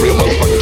real motherfucker.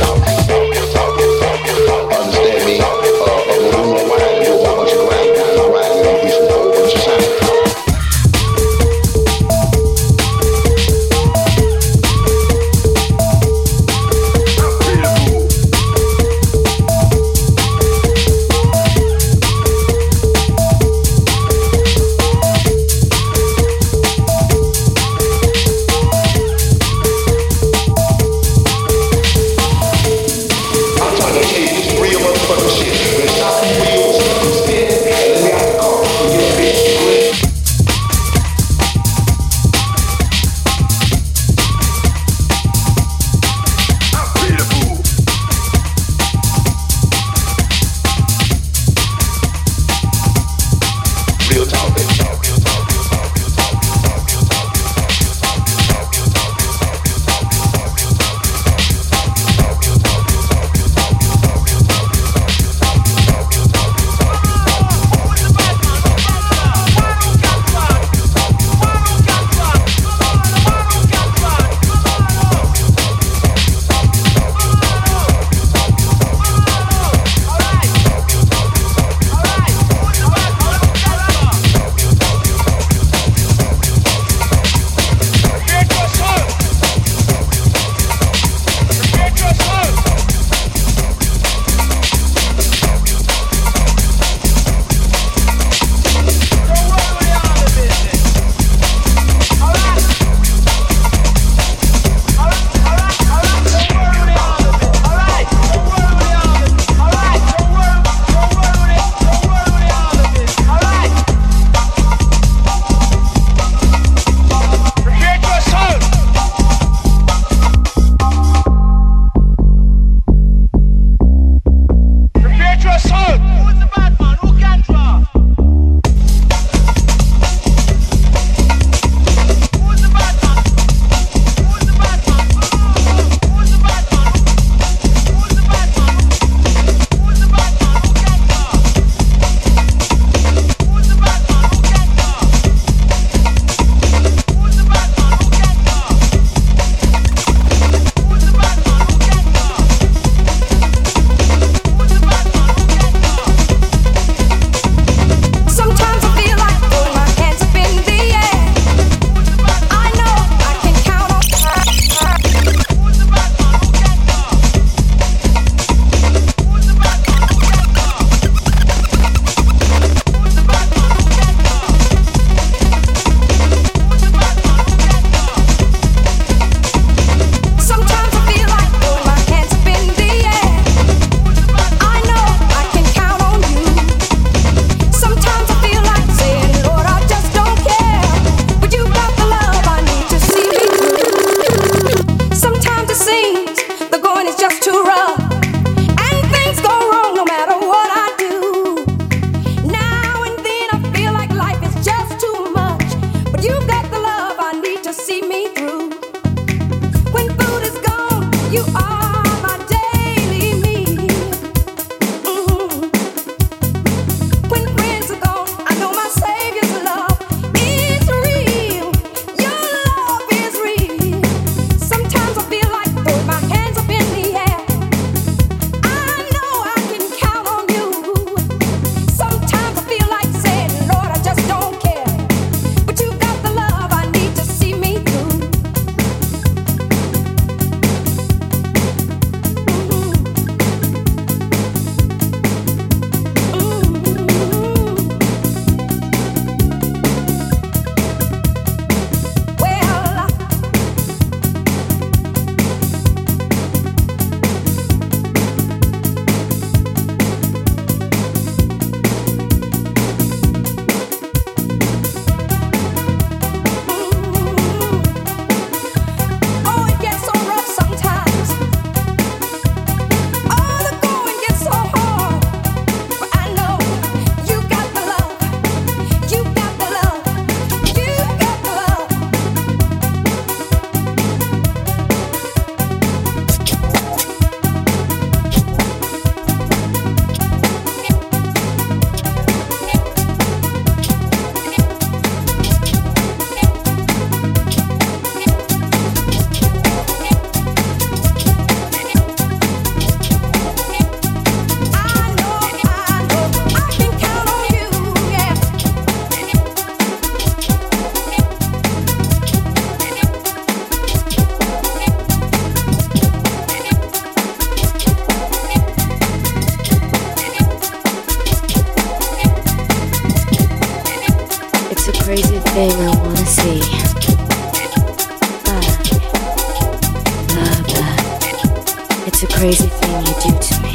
Crazy thing you do to me.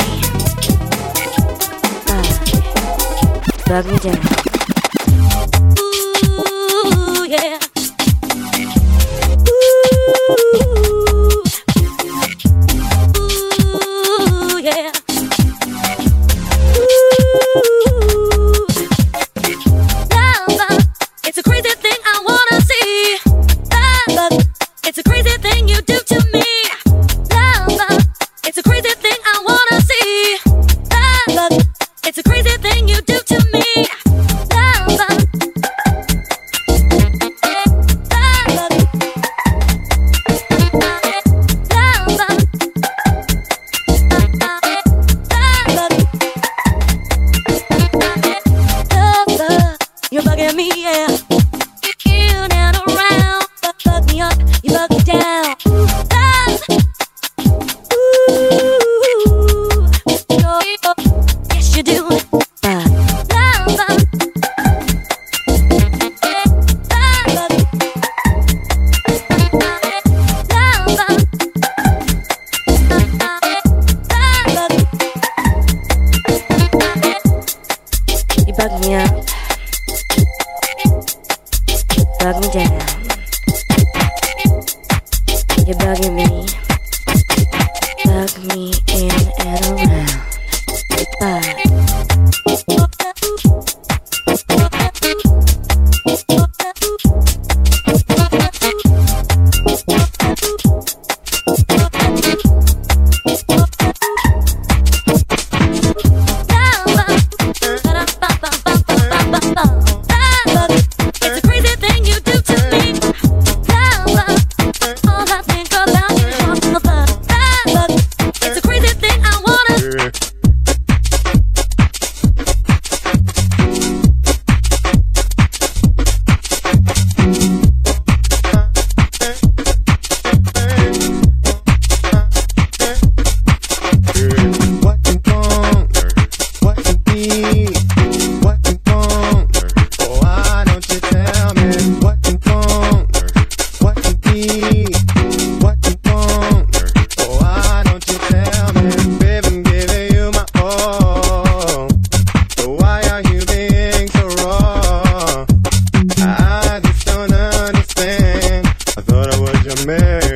Ah. Love, bug me down. man.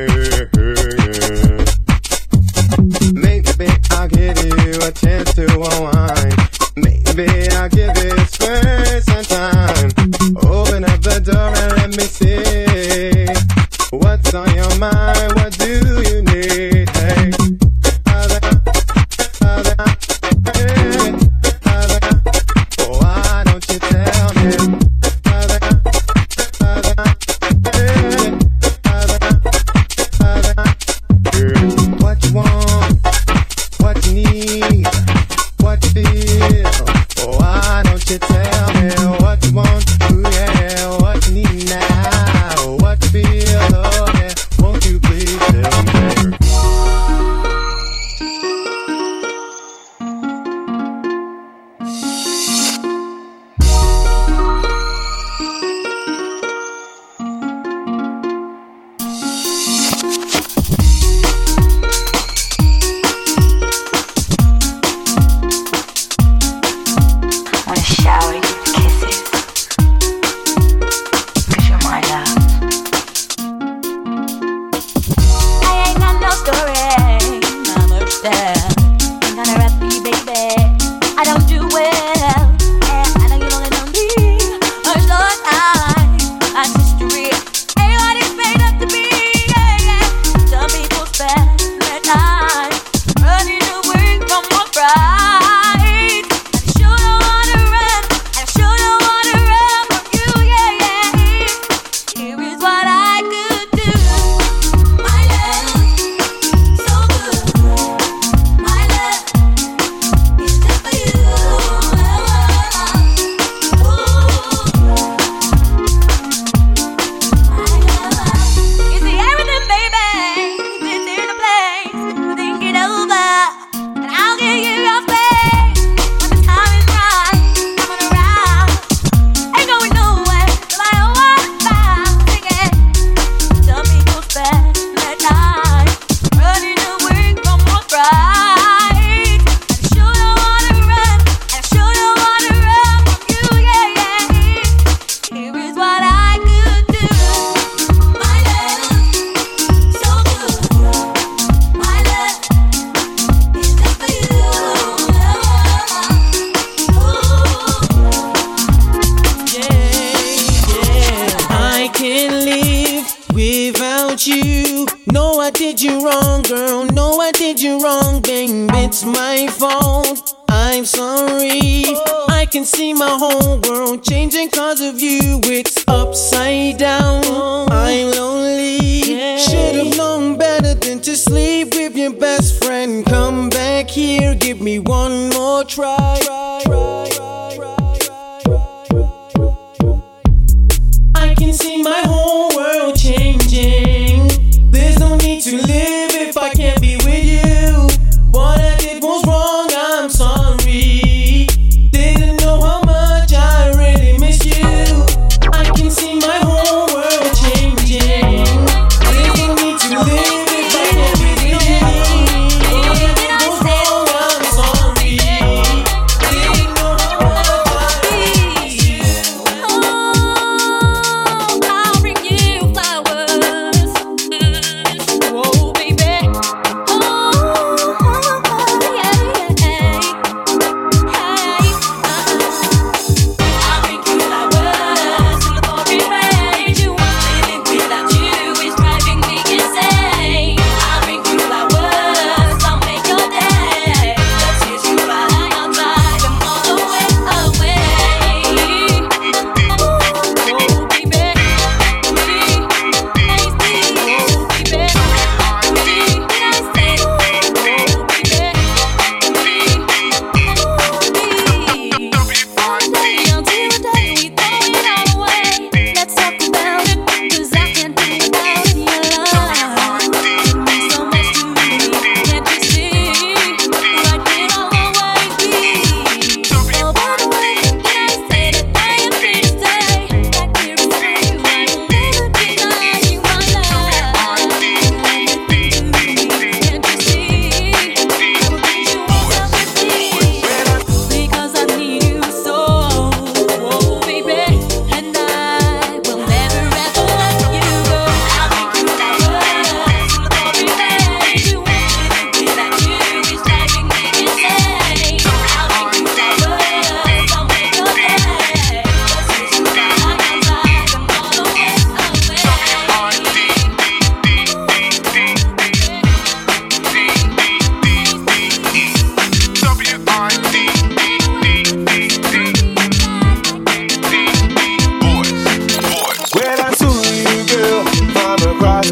You. No, I did you wrong, girl. No, I did you wrong, babe. It's my fault. I'm sorry. I can see my whole world changing cause of you. It's upside down. I'm lonely. Should have known better than to sleep with your best friend. Come back here, give me one more try. I can see my whole world changing. To live if I can't be with you. What I did was wrong,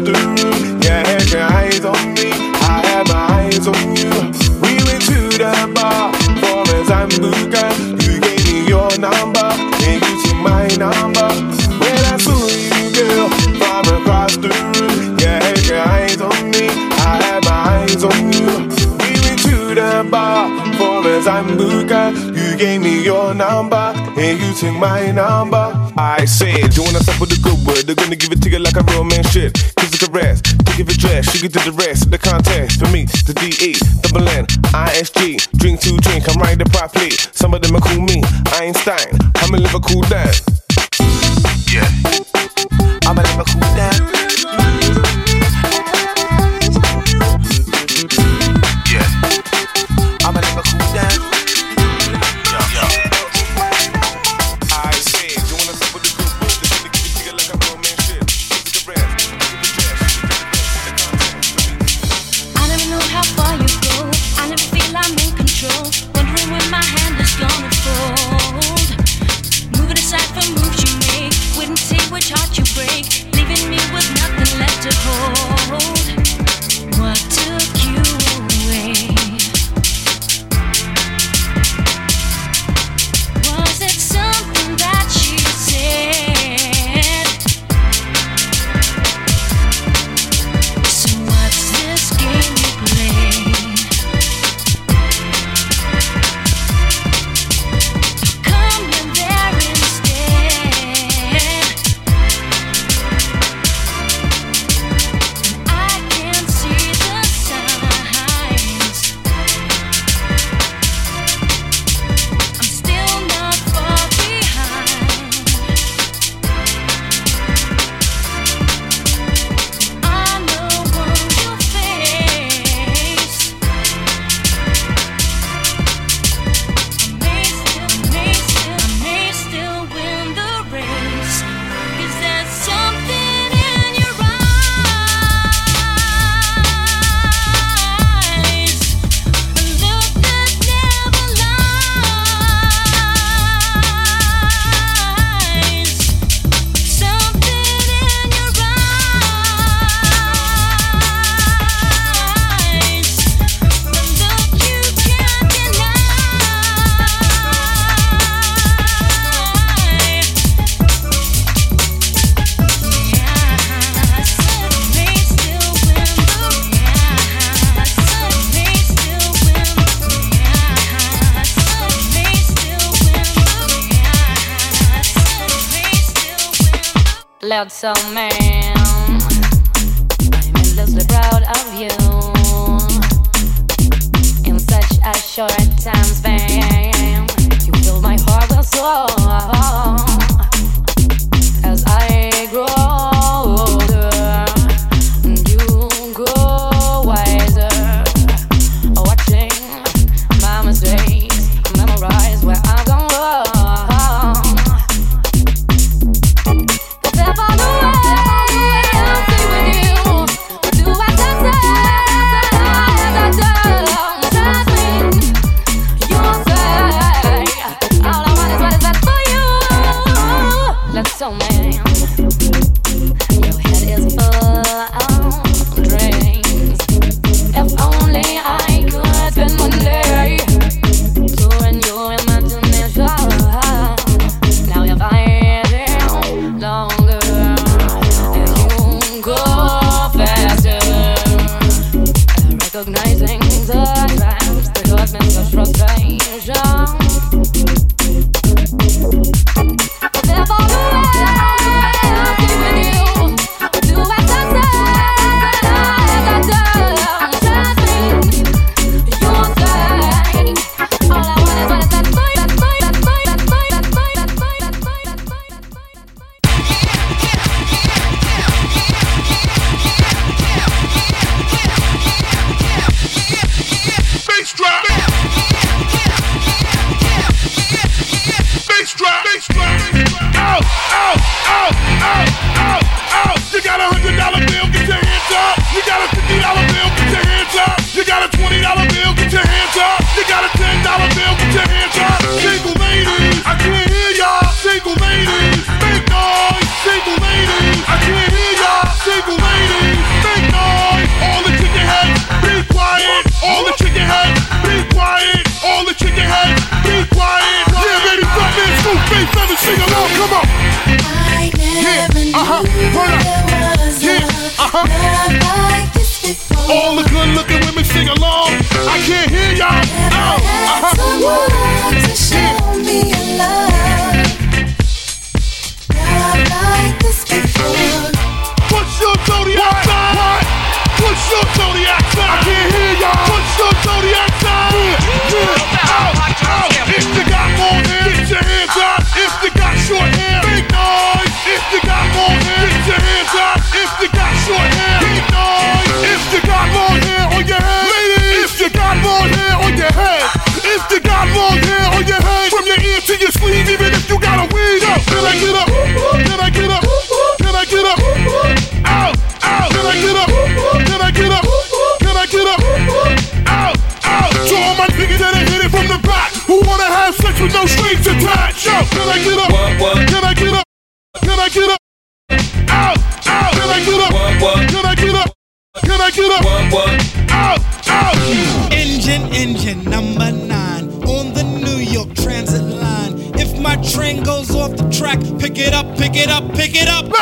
room, you had your eyes on me, I had my eyes on you. We went to the bar for a Sambuca. You gave me your number, and you took my number. When I saw you, girl, from across the room, you had your eyes on me, I had my eyes on you. We went to the bar for a Sambuca. You gave me your number, and you took my number. I said, doing us up with the good word. They're gonna give it to you like a real man should. The rest. to give it dress, sugar to the rest. Of the contest for me, the DE, double N, ISG. Drink to drink, I'm riding properly. Some of them are cool me, Einstein. I'm a Liverpool dad. Yeah. I'm a Liverpool dad. proud soul man. I'm endlessly proud of you. In such a short time span, you filled my heart with soul.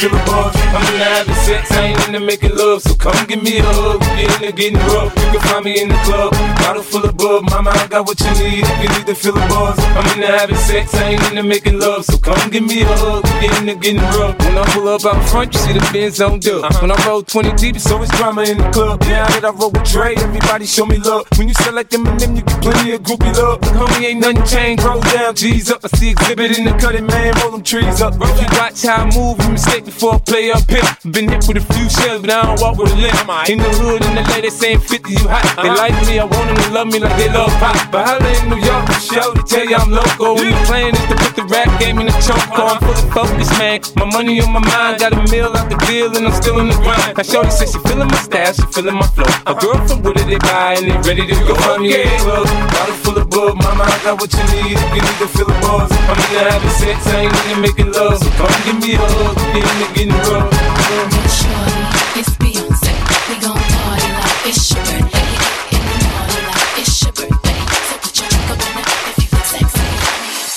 To a buzz. I'm in the having sex, I ain't into making love, come give me a hug. If you're into getting rough, you can find me in the club. Bottle full of bub, mama, I got what you need if you need to feel a buzz. I'm in the having sex, I ain't into making love, so come give me a hug. If you're into getting rough. When I pull up out front, you see the Benz on dub. Uh-huh. When I roll 20 deep, it's always drama in the club. Now that I roll with Dre, everybody show me love. When you select them and them, you get plenty of groupie love. Homie, ain't nothing changed. Roll down, G's up. I see exhibit in the cutting, man. Roll them trees up. If you watch how I move, you mistake before I play up here. Been hit with a few shells, but I don't walk with a limp. In the hood, in the lady saying 50, you hot. They like me, I want them to love me like they love pop. But holla in New York, for show to tell you I'm local. When the plan is to put the rap game in the choke. I'm fully focused, man. My money on my mind, got a meal out the deal, and I'm still in the grind. Now, Shorty says she feeling my style, she feeling my flow. A girl from Wooded, they buy, and they ready to go. Find me in the club, bottle full of bub. Mama, I got what you need if you need to feel the buzz. I'm in the having sex, I ain't into making love. So come give me a hug, if you're into getting rough.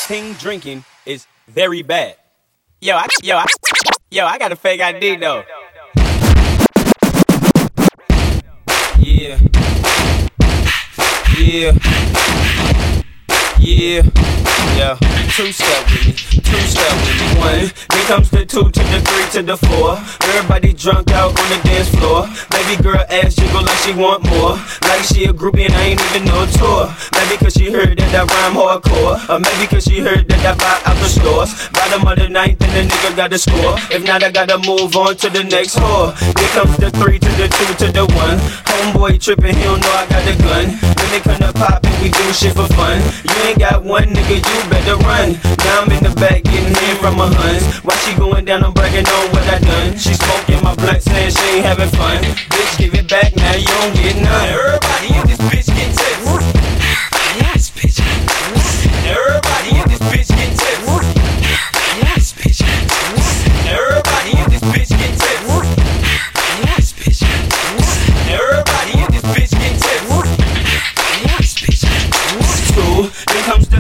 Ping drinking is very bad. Yo, I, yo, I, yo, I got a fake ID though. Yeah. Yeah. Yeah. Yeah. Two step with me. Two step with me. One. Then comes the two to the three to the four. Everybody drunk out on the dance floor. Baby girl ass jiggle like she want more. Like she a groupie and I ain't even no tour. Maybe cause she heard that I rhyme hardcore. Or maybe cause she heard that I buy out the stores. Bottom of the ninth and the nigga got to score. If not, I gotta move on to the next whore. Here comes the three to the two to the one. Homeboy tripping, he don't know I got the gun. Then they come to pop and we do shit for fun. You ain't got one nigga, you better run. Now I'm in the back getting in from my huns. Why she going down, I'm bragging on what I done. She smoking my blunt, saying she ain't having fun. Bitch, give it back now, you don't get none. Everybody in this bitch get tips. Everybody in this bitch get tips.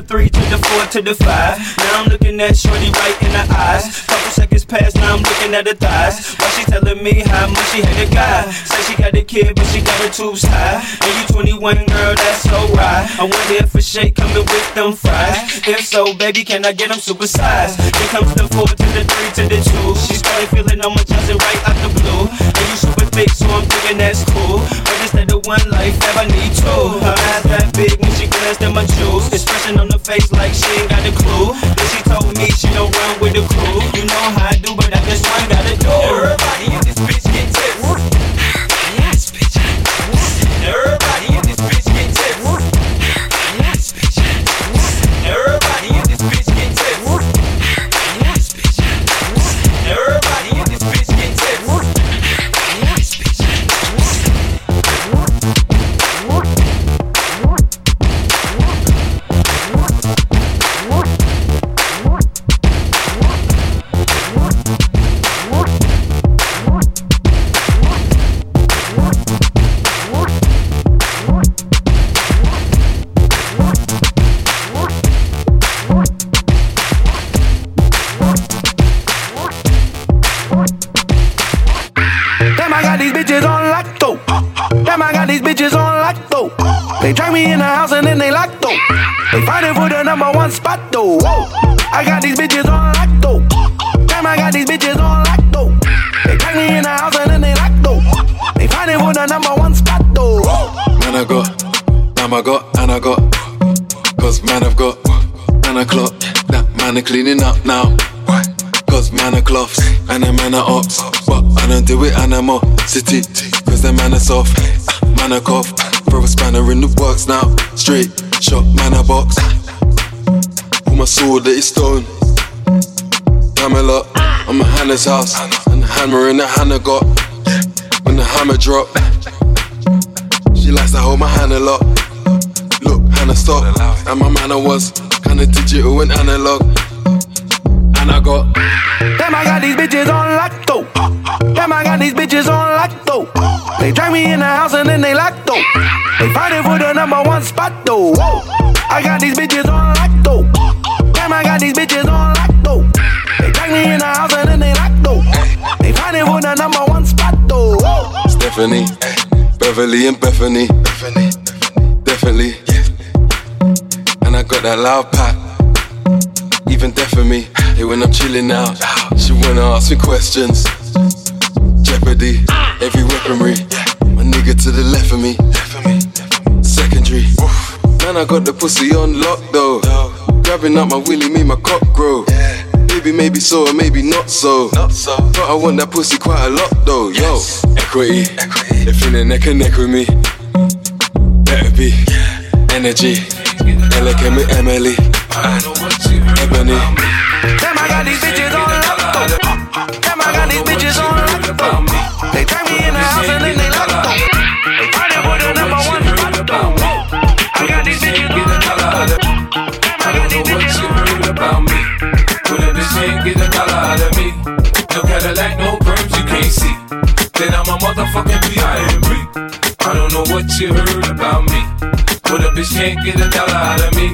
Three to the four to the five. Now I'm looking at Shorty right in the eyes. Couple seconds pass, now I'm looking at her thighs. Why she telling me how much she had a guy. Say she got a kid, but she got her tubes high. And you 21, girl, that's so right. I wonder if a shake coming with them fries. If so, baby, can I get them supersized? Then comes the four to the three to the two. She started feeling on my Johnson right out the blue. And you super thick, so I'm thinking that's cool. But instead of one life, have I need two. Her eyes that big when she glanced at my jewels. Expression on the face like she ain't got a clue. Then she told me she don't run with the crew. You know how I do, but I just one gotta do. Everybody in this bitch get tips. Hannah's house. And the hammer in the Hannah got. When the hammer drop, she likes to hold my hand a lot. Look, Hannah stop. And my manner was kinda digital and analog. And I got Damn, I got these bitches on lacto. Damn, I got these bitches on lacto. They drag me in the house and then they lacto. They fighting for the number one spot though. I got these bitches on lacto. Damn, Whoa. Beverly and Bethany. Definitely. And I got that loud pack. Even deaf for me. Hey, when I'm chilling out, she wanna ask me questions. Jeopardy, every weaponry. My nigga to the left of me. Secondary. Man, I got the pussy on lock though. Grabbing up my willy, me my cock grow. Maybe, maybe so, or maybe not so. But I want that pussy quite a lot though. Yo, equity. They feeling neck and neck with me. Better be energy. Elegant with Emily. Ebony. Damn, I got these bitches on lock though. Damn, I got these bitches on lock though. You heard about me. Put a bitch can't get a dollar out of me.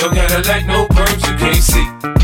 No Cadillac, no perms you can't see.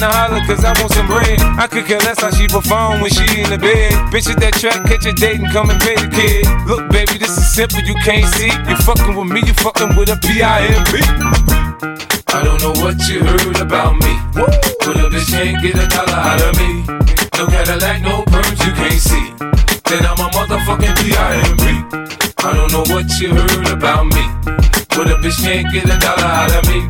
to holler cause I want some bread. I could care less how she perform when she in the bed. Bitch at that track, catch a date and come and pay the kid. Look, baby, this is simple, you can't see. You fucking with me, you fucking with a P-I-M-P. I don't know what you heard about me. But a bitch can't get a dollar out of me. No Cadillac, no perms you can't see. Then I'm a motherfucking P.I.M.P. I don't know what you heard about me. But a bitch can't get a dollar out of me.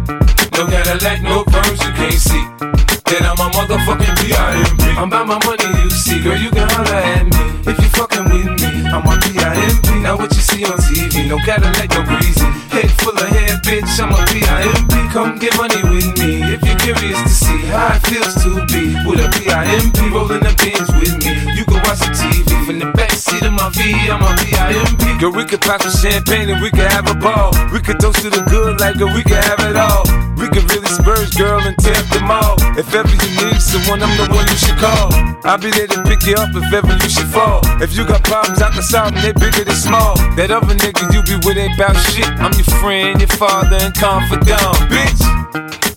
No Cadillac, no perms you can't see. Then I'm a motherfucking P.I.M.P. I'm about my money, you see. Girl, you can holler at me. If you fucking with me, I'm a P.I.M.P. Now what you see on TV, no Cadillac, no breezy. Head full of hair, bitch, I'm a P.I.M.P. Come get money with me if you're curious to see how it feels to be with a P.I.M.P. rolling the pins with me. Can watch the TV from the back seat of my V, I'm a. Girl, we could pop some champagne and we could have a ball. We could toast to the good like girl, we could have it all. We could really spurge, girl, and tear up them all. If ever you need someone, I'm the one you should call. I'll be there to pick you up if ever you should fall. If you got problems I can south and they bigger than small. That other nigga you be with ain't bout shit. I'm your friend, your father, and confidant, bitch.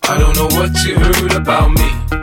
I don't know what you heard about me.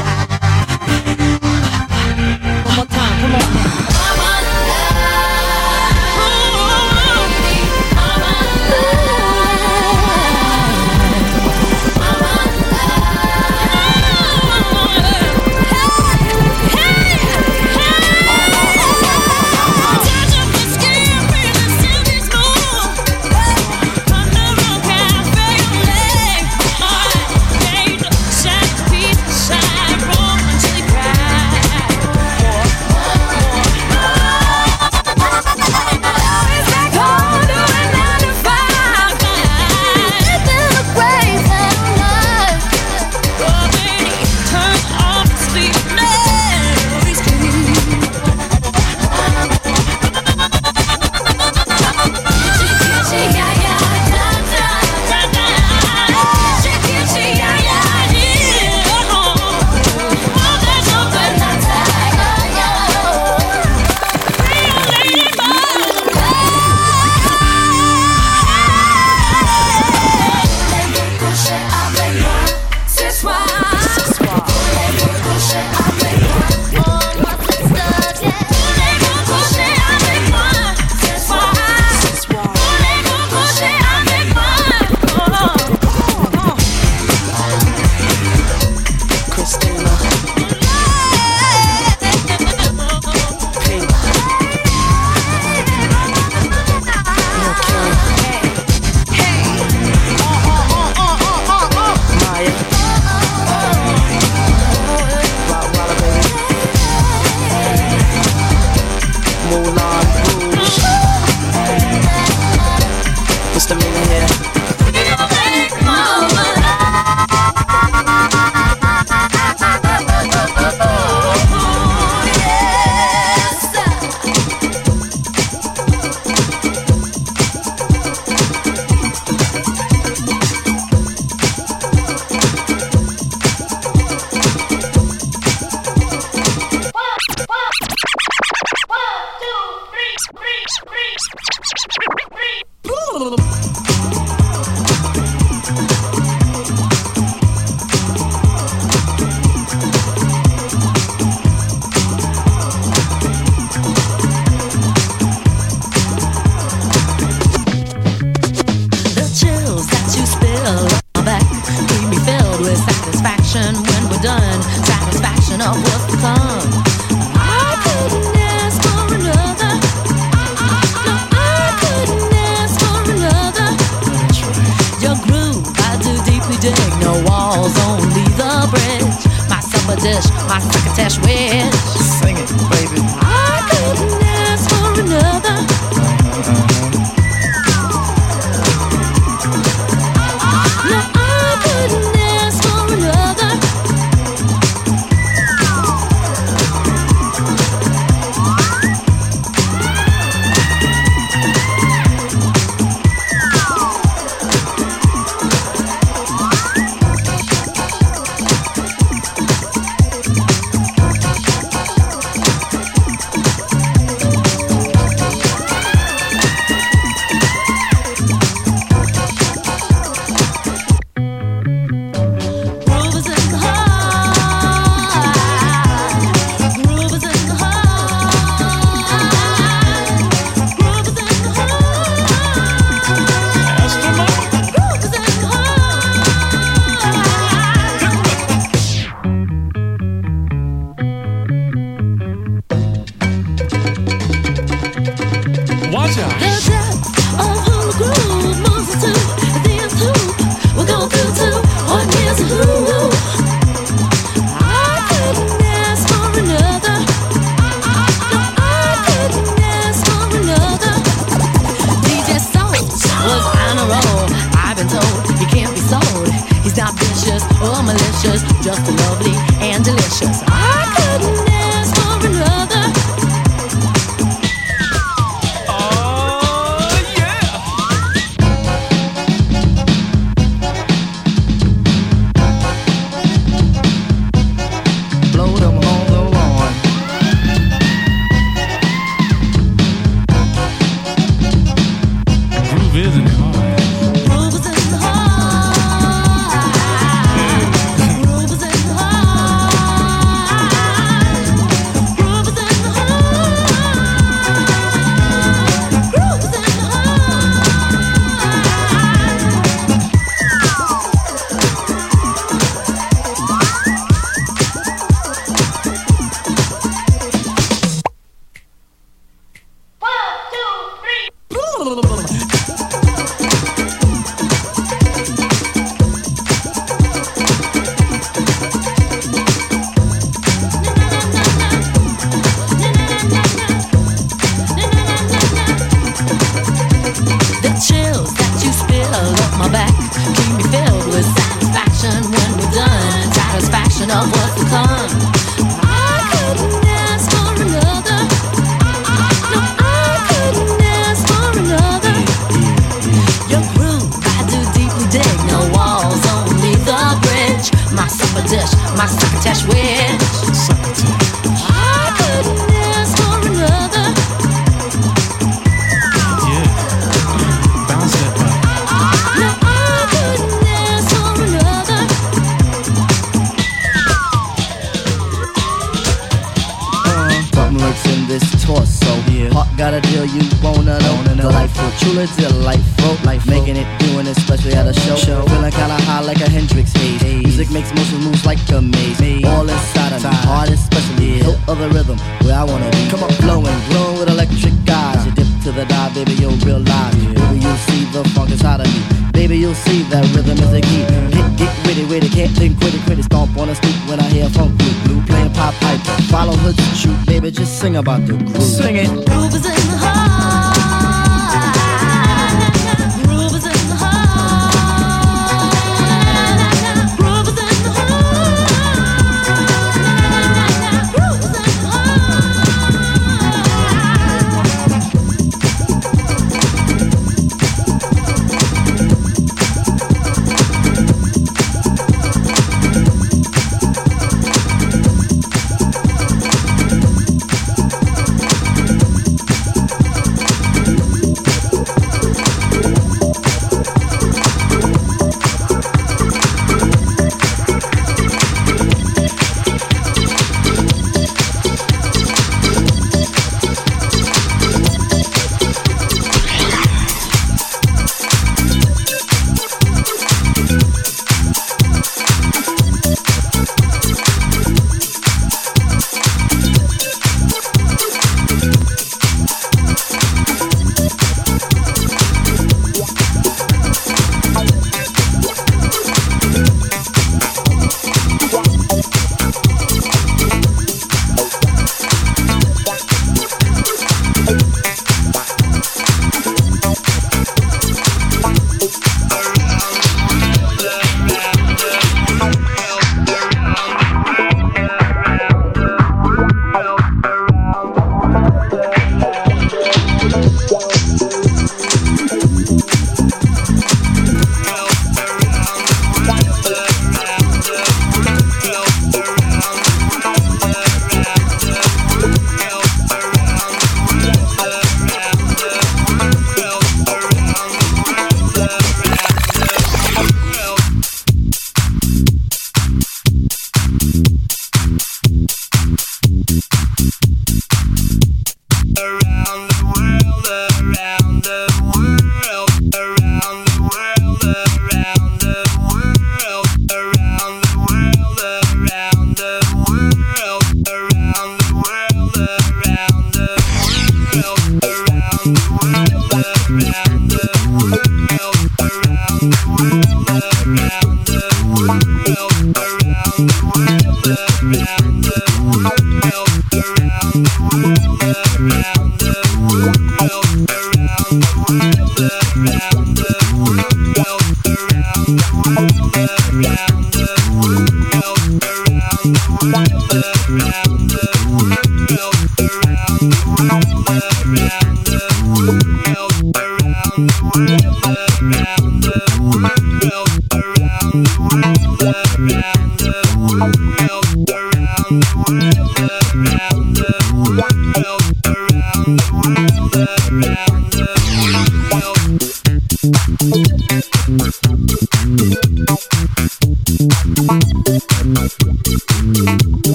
Mama.